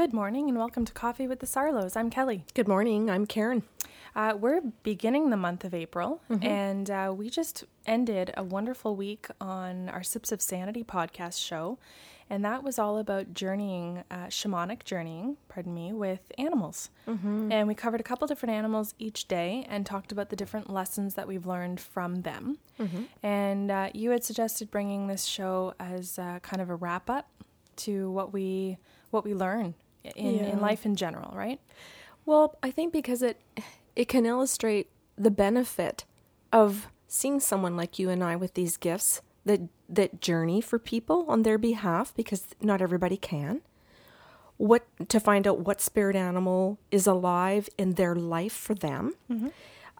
Good morning and welcome to Coffee with the Sarlos. I'm Kelly. Good morning. I'm Karen. Uh, we're beginning the month of April, and uh, we just ended a wonderful week on our Sips of Sanity podcast show, and that was all about journeying, uh, shamanic journeying, pardon me, with animals. And we covered a couple different animals each day and talked about the different lessons that we've learned from them. And uh, you had suggested bringing this show as uh, kind of a wrap up to what we what we learn in, Yeah. in life in general, right? Well, I think because it it can illustrate the benefit of seeing someone like you and I with these gifts that that journey for people on their behalf because not everybody can. What to find out what spirit animal is alive in their life for them,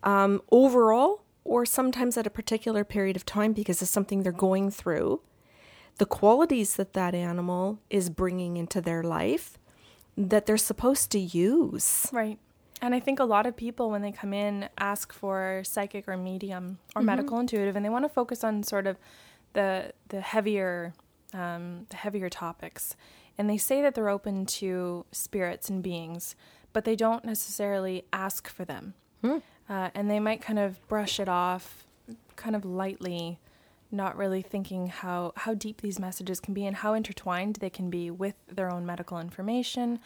um, overall, or sometimes at a particular period of time because of something they're going through. The qualities that that animal is bringing into their life that they're supposed to use. Right. And I think a lot of people, when they come in, ask for psychic or medium or medical intuitive, and they want to focus on sort of the the heavier um, the heavier topics. And they say that they're open to spirits and beings, but they don't necessarily ask for them. Uh, and they might kind of brush it off, kind of lightly, not really thinking how how deep these messages can be and how intertwined they can be with their own medical information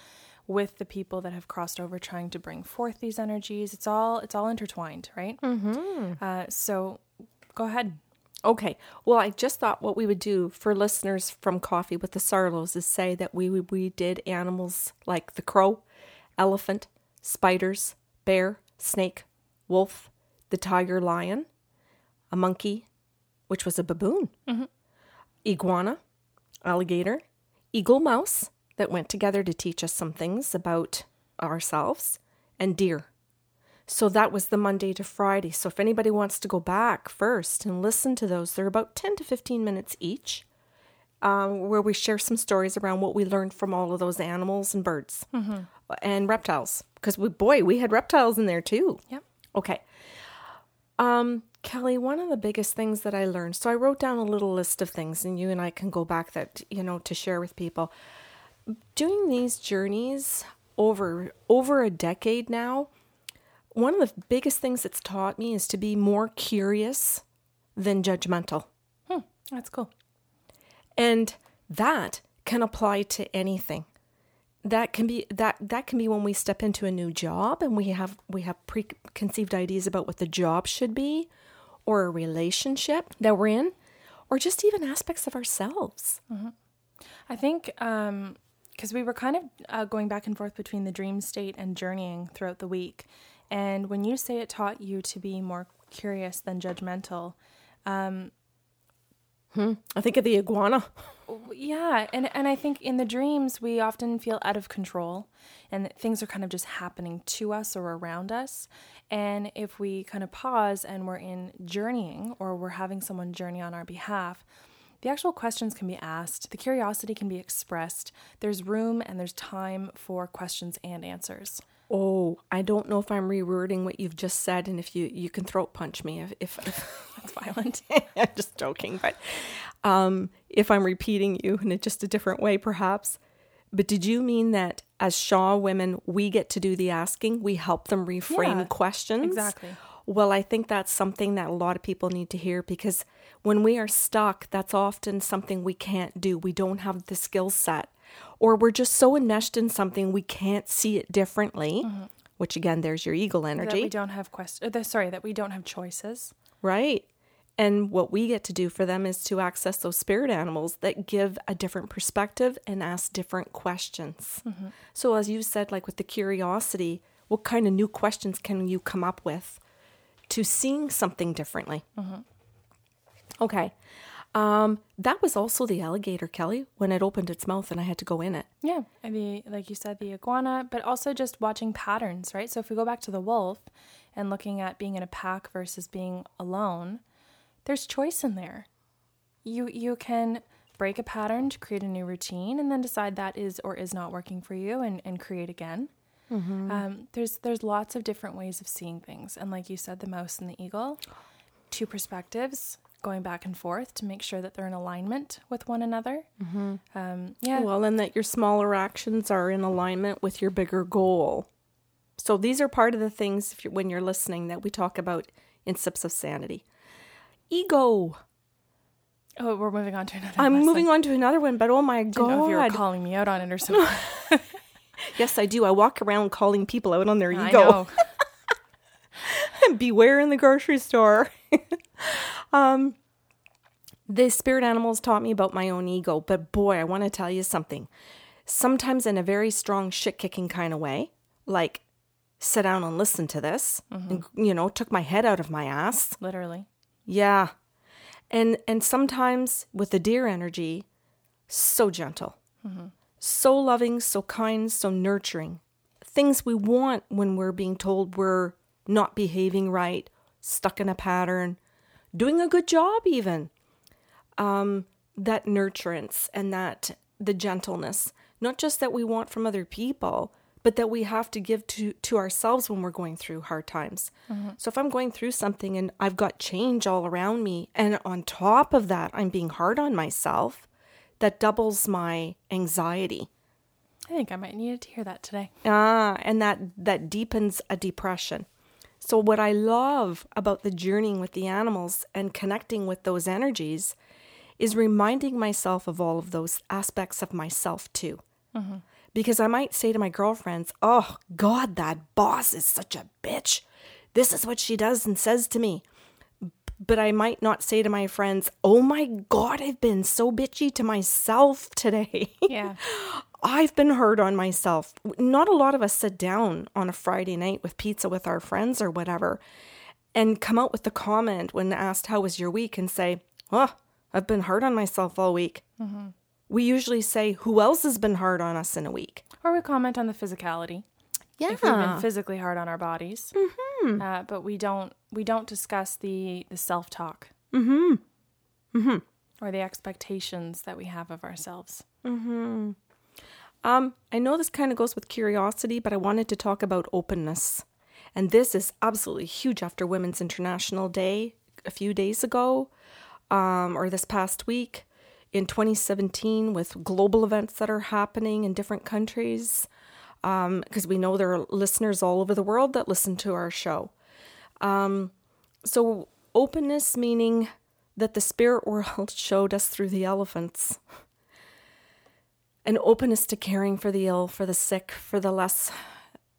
with the people that have crossed over trying to bring forth these energies it's all it's all intertwined right mm-hmm. uh, so go ahead Okay. Well, I just thought what we would do for listeners from Coffee with the Sarlos is say that we we did animals like the crow, elephant, spiders, bear, snake, wolf, the tiger lion, a monkey, which was a baboon, iguana, alligator, eagle mouse that went together to teach us some things about ourselves, and deer. So that was the Monday to Friday. So if anybody wants to go back first and listen to those, they're about 10 to 15 minutes each, um, where we share some stories around what we learned from all of those animals and birds and reptiles. Because we, boy, we had reptiles in there too. Yep. Okay. Um, Kelly, one of the biggest things that I learned, so I wrote down a little list of things, and you and I can go back that, you know, to share with people. Doing these journeys over over a decade now, one of the biggest things that's taught me is to be more curious than judgmental. Hmm, that's cool And that can apply to anything. That can be that that can be when we step into a new job and we have we have preconceived ideas about what the job should be or a relationship that we're in or just even aspects of ourselves. i think um because we were kind of uh, going back and forth between the dream state and journeying throughout the week and when you say it taught you to be more curious than judgmental Hmm. I think of the iguana. Yeah, and and I think in the dreams we often feel out of control and things are kind of just happening to us or around us. And if we kind of pause and we're in journeying or we're having someone journey on our behalf, the actual questions can be asked, the curiosity can be expressed. There's room and there's time for questions and answers. Oh, I don't know if I'm rewording what you've just said and if you you can throat punch me if if, if That's violent. I'm just joking, but um, if I'm repeating you in a, just a different way, perhaps. But did you mean that as Shaw women, we get to do the asking? We help them reframe Yeah, questions? exactly. Well, I think that's something that a lot of people need to hear because when we are stuck, that's often something we can't do. We don't have the skill set, or we're just so enmeshed in something we can't see it differently. Mm-hmm. Which again, there's your eagle energy. that we don't have questions. Sorry, that we don't have choices. Right. And what we get to do for them is to access those spirit animals that give a different perspective and ask different questions. Mm-hmm. So, as you said, like with the curiosity, what kind of new questions can you come up with to seeing something differently? Mm-hmm. Okay. Um, that was also the alligator, Kelly, when it opened its mouth and I had to go in it. Yeah, and the like you said, the iguana, but also just watching patterns, right? So if we go back to the wolf and looking at being in a pack versus being alone, there's choice in there. You you can break a pattern to create a new routine and then decide that is or is not working for you and, and create again. Um, there's there's lots of different ways of seeing things, and like you said, the mouse and the eagle, two perspectives, going back and forth to make sure that they're in alignment with one another. Mm-hmm. Um, yeah. Well, and that your smaller actions are in alignment with your bigger goal. So these are part of the things if you're, when you're listening that we talk about in Sips of Sanity. Ego. Oh, we're moving on to another. I'm lesson. moving on to another one, but oh my Didn't know if you were god. calling me out on it or something. yes, I do. I walk around calling people out on their I ego. Beware in the grocery store. um, the spirit animals taught me about my own ego, but boy, I want to tell you something. Sometimes in a very strong shit kicking kind of way, like sit down and listen to this, and, you know, took my head out of my ass. Literally. Yeah. And and sometimes with the deer energy, so gentle. So loving, so kind, so nurturing. Things we want when we're being told we're not behaving right, stuck in a pattern, doing a good job even. Um that nurturance and that the gentleness, not just that we want from other people, but that we have to give to to ourselves when we're going through hard times. So if I'm going through something and I've got change all around me and on top of that I'm being hard on myself, that doubles my anxiety. I think I might need to hear that today. Ah, and that that deepens a depression. So what I love about the journeying with the animals and connecting with those energies is reminding myself of all of those aspects of myself too. Mm-hmm. Because I might say to my girlfriends, "Oh god, that boss is such a bitch. This is what she does and says to me." But I might not say to my friends, "Oh my god, I've been so bitchy to myself today." Yeah. I've been hard on myself. Not a lot of us sit down on a Friday night with pizza with our friends or whatever and come out with the comment when asked, How was your week? and say, Oh, I've been hard on myself all week. We usually say, Who else has been hard on us in a week? Or we comment on the physicality. Yeah. If we've been physically hard on our bodies. Mm-hmm. Uh, but we don't we don't discuss the the self talk. Mm-hmm. Mm-hmm. Or the expectations that we have of ourselves. Um, I know this kind of goes with curiosity, but I wanted to talk about openness. And this is absolutely huge after Women's International Day a few days ago, um, or this past week in 2017, with global events that are happening in different countries. Because we know there are listeners all over the world that listen to our show. Um, so, openness meaning that the spirit world showed us through the elephants an openness to caring for the ill, for the sick, for the less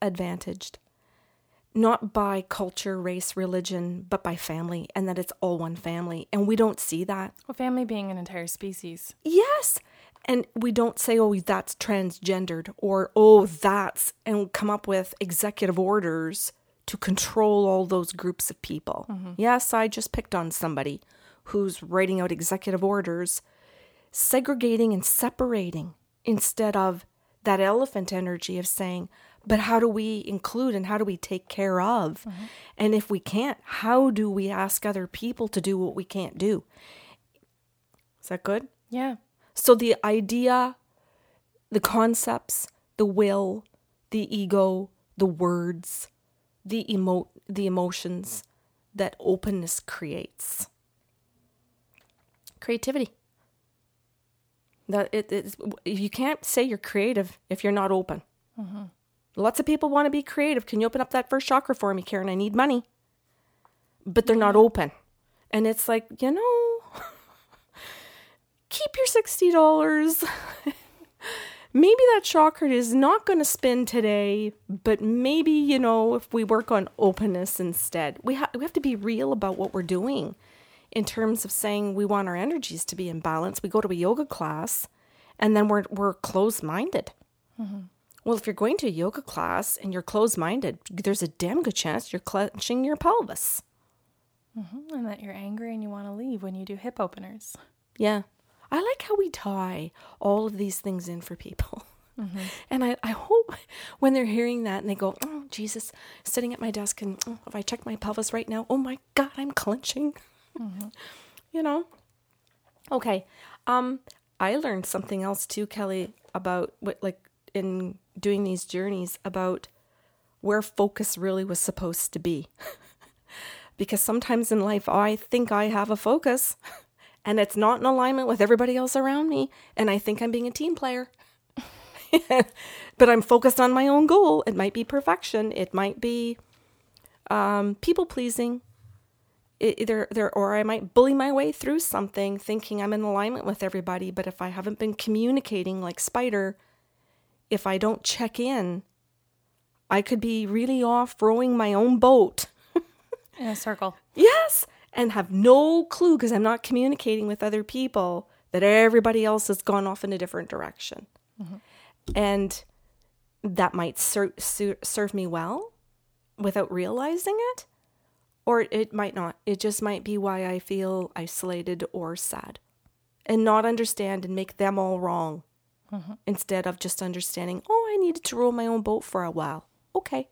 advantaged. Not by culture, race, religion, but by family, and that it's all one family. And we don't see that. Well, family being an entire species. Yes. And we don't say, oh, that's transgendered, or oh, that's, and come up with executive orders to control all those groups of people. Mm-hmm. Yes, I just picked on somebody who's writing out executive orders, segregating and separating instead of that elephant energy of saying, but how do we include and how do we take care of? Mm-hmm. And if we can't, how do we ask other people to do what we can't do? Is that good? Yeah. So the idea, the concepts, the will, the ego, the words, the emo- the emotions that openness creates. Creativity. That it is you can't say you're creative if you're not open. Mm-hmm. Lots of people want to be creative. Can you open up that first chakra for me, Karen? I need money. But they're not mm-hmm. open. And it's like, you know, keep your $60. maybe that chakra is not going to spin today, but maybe, you know, if we work on openness instead. We, ha- we have to be real about what we're doing in terms of saying we want our energies to be in balance. We go to a yoga class and then we're, we're closed minded. Mm-hmm. Well, if you're going to a yoga class and you're closed minded, there's a damn good chance you're clenching your pelvis. Mm-hmm. And that you're angry and you want to leave when you do hip openers. Yeah. I like how we tie all of these things in for people. Mm-hmm. And I, I hope when they're hearing that and they go, oh, Jesus, sitting at my desk and oh, if I check my pelvis right now, oh my God, I'm clenching. You know? Okay. Um, I learned something else too, Kelly, about what, like, in doing these journeys about where focus really was supposed to be. because sometimes in life I think I have a focus and it's not in alignment with everybody else around me. And I think I'm being a team player. but I'm focused on my own goal. It might be perfection, it might be um, people pleasing. Either there, or I might bully my way through something thinking I'm in alignment with everybody. But if I haven't been communicating like Spider, if I don't check in, I could be really off rowing my own boat. in a circle. Yes. And have no clue because I'm not communicating with other people that everybody else has gone off in a different direction. Mm-hmm. And that might ser- ser- serve me well without realizing it, or it might not. It just might be why I feel isolated or sad and not understand and make them all wrong mm-hmm. instead of just understanding, oh, I needed to row my own boat for a while. Okay.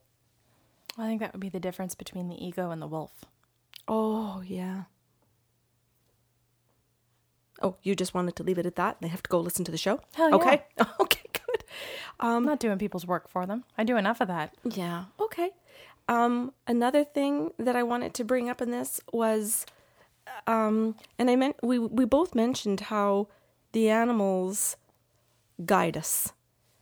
I think that would be the difference between the ego and the wolf. Oh, yeah. Oh, you just wanted to leave it at that? They have to go listen to the show? Hell yeah. Okay. Okay, good. Um, I'm not doing people's work for them. I do enough of that. Yeah. Okay. Um, another thing that I wanted to bring up in this was, um, and I meant we we both mentioned how the animals guide us,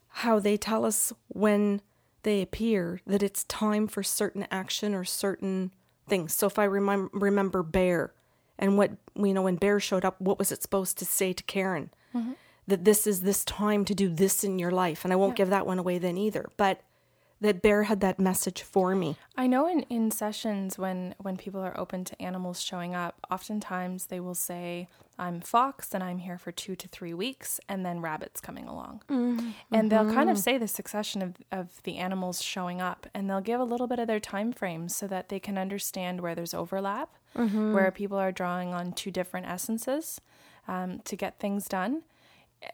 how they tell us when they appear that it's time for certain action or certain things. So if I remem- remember Bear and what you know when Bear showed up, what was it supposed to say to Karen? Mm-hmm. That this is this time to do this in your life, and I won't yeah. give that one away then either. But that bear had that message for me i know in, in sessions when when people are open to animals showing up oftentimes they will say i'm fox and i'm here for two to three weeks and then rabbits coming along mm-hmm. and they'll kind of mm-hmm. say the succession of, of the animals showing up and they'll give a little bit of their time frames so that they can understand where there's overlap mm-hmm. where people are drawing on two different essences um, to get things done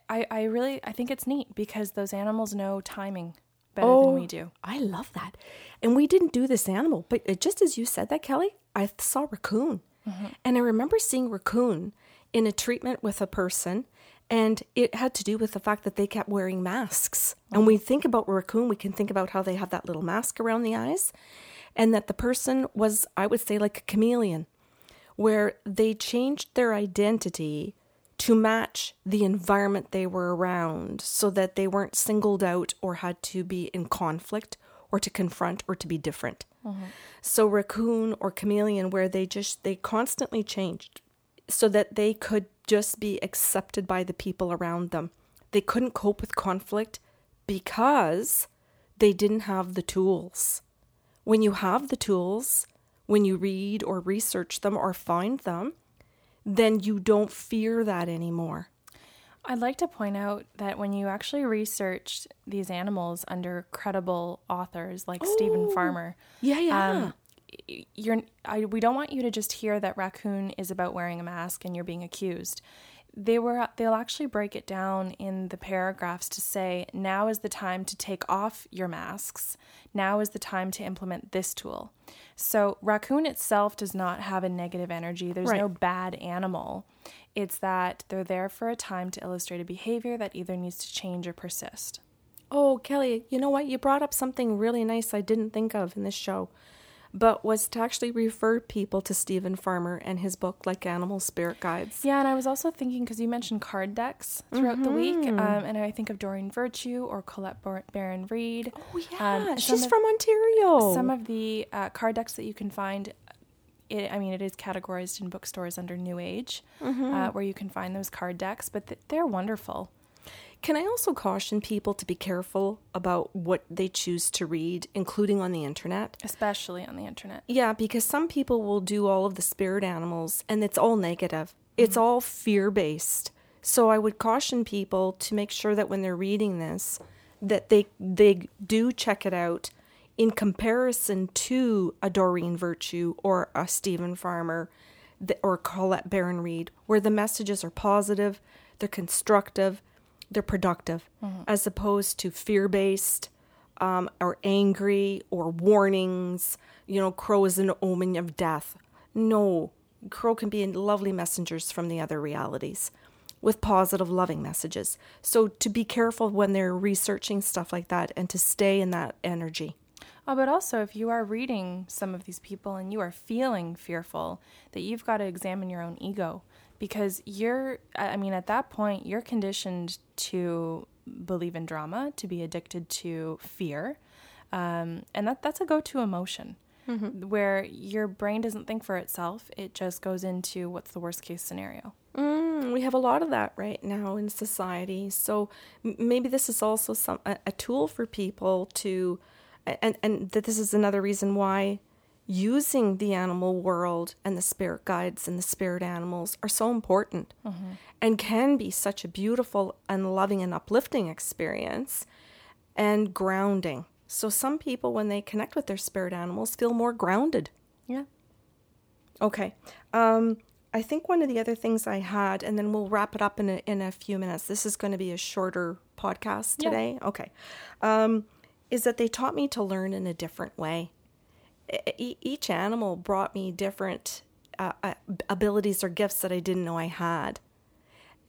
I, I really I think it's neat because those animals know timing better oh, than we do. I love that. And we didn't do this animal, but just as you said that, Kelly, I saw raccoon. Mm-hmm. And I remember seeing raccoon in a treatment with a person, and it had to do with the fact that they kept wearing masks. And we think about raccoon, we can think about how they have that little mask around the eyes, and that the person was, I would say, like a chameleon, where they changed their identity to match the environment they were around so that they weren't singled out or had to be in conflict or to confront or to be different. Mm-hmm. So raccoon or chameleon where they just they constantly changed so that they could just be accepted by the people around them. They couldn't cope with conflict because they didn't have the tools. When you have the tools, when you read or research them or find them, then you don't fear that anymore. I'd like to point out that when you actually researched these animals under credible authors like oh, Steven Farmer, yeah, yeah, um, you're I, we don't want you to just hear that raccoon is about wearing a mask and you're being accused they were they'll actually break it down in the paragraphs to say now is the time to take off your masks. Now is the time to implement this tool. So raccoon itself does not have a negative energy. There's right. no bad animal. It's that they're there for a time to illustrate a behavior that either needs to change or persist. Oh kelly you know what? You brought up something really nice i didn't think of in this show but was to actually refer people to Steven Farmer and his book, like Animal Spirit Guides. Yeah, and I was also thinking because you mentioned card decks throughout mm-hmm. the week, mm-hmm. um, and I think of Doreen Virtue or Colette Baron Reid. Oh yeah, um, she's of, from Ontario. Some of the uh, card decks that you can find. It, I mean, it is categorized in bookstores under New Age, mm-hmm. uh, where you can find those card decks, but th- they're wonderful. Can I also caution people to be careful about what they choose to read, including on the internet? Especially on the internet. Yeah, because some people will do all of the spirit animals and it's all negative, mm-hmm. it's all fear based. So I would caution people to make sure that when they're reading this, that they they do check it out in comparison to a Doreen Virtue or a Steven Farmer or Colette Baron Reid, where the messages are positive, they're constructive, they're productive mm-hmm. as opposed to fear based um, or angry or warnings. You know, crow is an omen of death. No, crow can be lovely messengers from the other realities with positive, loving messages. So to be careful when they're researching stuff like that and to stay in that energy. Oh, but also, if you are reading some of these people and you are feeling fearful, that you've got to examine your own ego because you're, I mean, at that point, you're conditioned to believe in drama, to be addicted to fear. Um, and that, that's a go to emotion Mm-hmm. where your brain doesn't think for itself, it just goes into what's the worst case scenario. Mm, we have a lot of that right now in society. So m- maybe this is also some a, a tool for people to, and and that this is another reason why using the animal world and the spirit guides and the spirit animals are so important and can be such a beautiful and loving and uplifting experience and grounding. So some people when they connect with their spirit animals feel more grounded. Yeah. Okay. Um, I think one of the other things I had, and then we'll wrap it up in a, in a few minutes. This is going to be a shorter podcast Yeah. today. Okay. Um, is that they taught me to learn in a different way. Each animal brought me different uh, uh, abilities or gifts that I didn't know I had.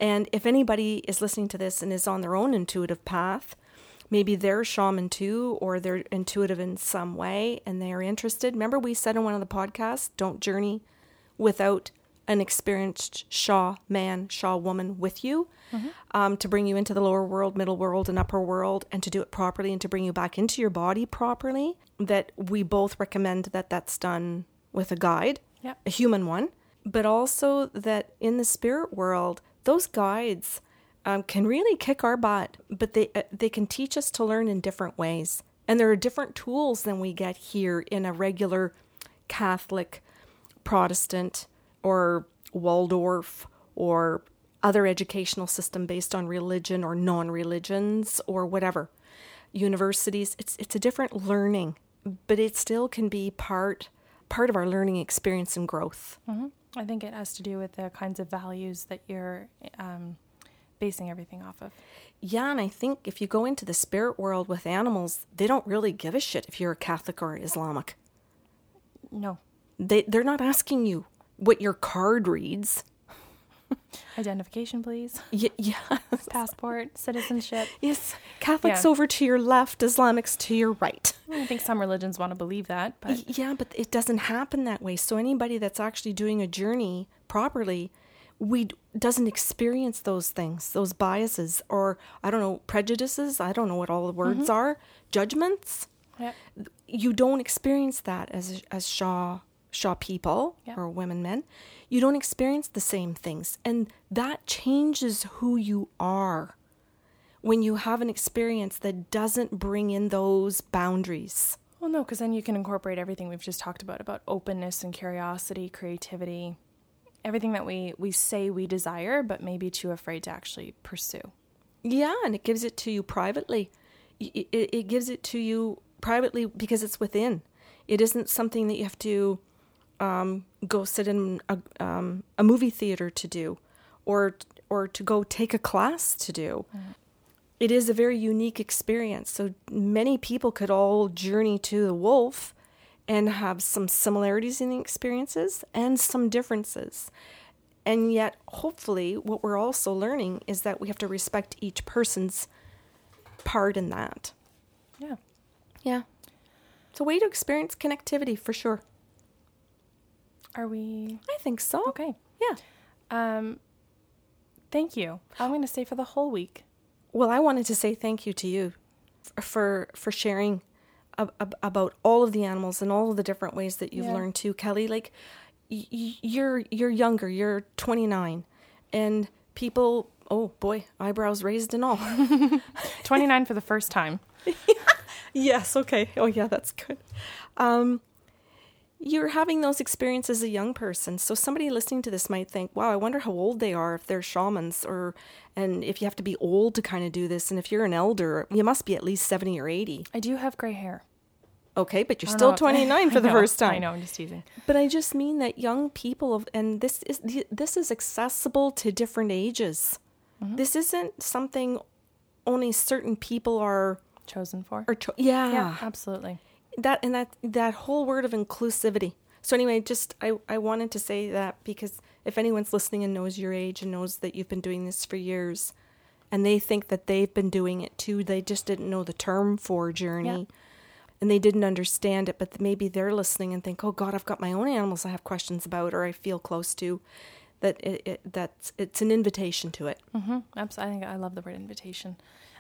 And if anybody is listening to this and is on their own intuitive path, maybe they're shaman too, or they're intuitive in some way and they are interested. Remember, we said in one of the podcasts, don't journey without an experienced Shaw man, Shaw woman with you um, to bring you into the lower world, middle world, and upper world, and to do it properly and to bring you back into your body properly. That we both recommend that that's done with a guide, Yeah. a human one, but also that in the spirit world, those guides um, can really kick our butt, but they uh, they can teach us to learn in different ways, and there are different tools than we get here in a regular Catholic, Protestant, or Waldorf or other educational system based on religion or non-religions or whatever universities it's it's a different learning but it still can be part part of our learning experience and growth hmm I think it has to do with the kinds of values that you're um, basing everything off of. yeah and i think if you go into the spirit world with animals they don't really give a shit if you're a catholic or islamic No. they they're not asking you what your card reads Identification, please. Y- yeah Passport, citizenship. yes catholics Yeah. over to your left islamics to your right I think some religions want to believe that, but Yeah, but it doesn't happen that way. So anybody that's actually doing a journey properly, we doesn't experience those things, those biases or I don't know, prejudices, I don't know what all the words mm-hmm. are, judgments. yeah. You don't experience that as as Shaw Shaw people Yeah. or women men. You don't experience the same things and that changes who you are when you have an experience that doesn't bring in those boundaries. Well, no, because then you can incorporate everything we've just talked about about openness and curiosity, creativity, everything that we we say we desire, but maybe too afraid to actually pursue. Yeah, and it gives it to you privately. It, it, it gives it to you privately because it's within. It isn't something that you have to um, go sit in a, um, a movie theater to do, or or to go take a class to do. It is a very unique experience. So many people could all journey to the wolf and have some similarities in the experiences and some differences. And yet, hopefully, what we're also learning is that we have to respect each person's part in that. Yeah. Yeah. It's a way to experience connectivity for sure. Are we I think so. okay? Yeah. Um, thank you. I'm going to stay for the whole week. Well, I wanted to say thank you to you for for sharing ab- ab- about all of the animals and all of the different ways that you've Yeah. learned too, Kelly. Like y- y- you're you're younger. You're 29, and people. Oh boy, eyebrows raised and all. 29 for the first time. Yes, okay. Oh, yeah, that's good. Um, you're having those experiences as a young person. So somebody listening to this might think, wow, I wonder how old they are if they're shamans or and if you have to be old to kind of do this. And if you're an elder, you must be at least 70 or 80. I do have gray hair. Okay, but you're still know 29 for the know, first time. I know, I'm just teasing. But I just mean that young people of, and this is this is accessible to different ages. Mm-hmm. This isn't something only certain people are Chosen for. are cho- yeah. yeah, absolutely. That and that that whole word of inclusivity. So anyway, just I I wanted to say that because if anyone's listening and knows your age and knows that you've been doing this for years and they think that they've been doing it too, they just didn't know the term for journey. and they didn't understand it, but maybe they're listening and think, "Oh God, I've got my own animals I have questions about or I feel close to." That it, it that's it's an invitation to it. Mm-hmm. Absolutely, I think I love the word invitation.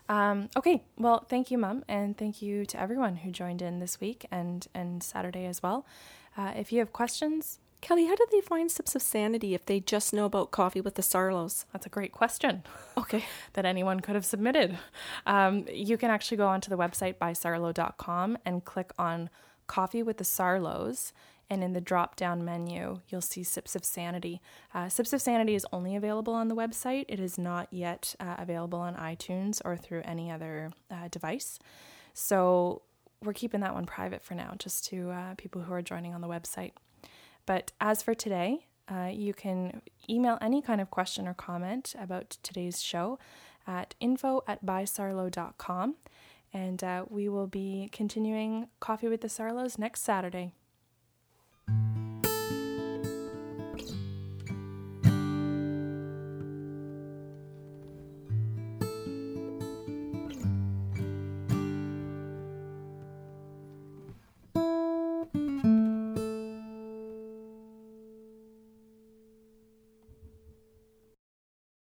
Um, okay, well, thank you, Mom, and thank you to everyone who joined in this week and and Saturday as well. Uh, if you have questions, Kelly, how do they find Sips of Sanity if they just know about coffee with the Sarlos? That's a great question. Okay. that anyone could have submitted. Um, you can actually go onto the website bysarlo.com and click on Coffee with the Sarlos. And in the drop down menu, you'll see Sips of Sanity. Uh, Sips of Sanity is only available on the website. It is not yet uh, available on iTunes or through any other uh, device. So we're keeping that one private for now, just to uh, people who are joining on the website. But as for today, uh, you can email any kind of question or comment about today's show at info at bysarlo.com. And uh, we will be continuing Coffee with the Sarlos next Saturday.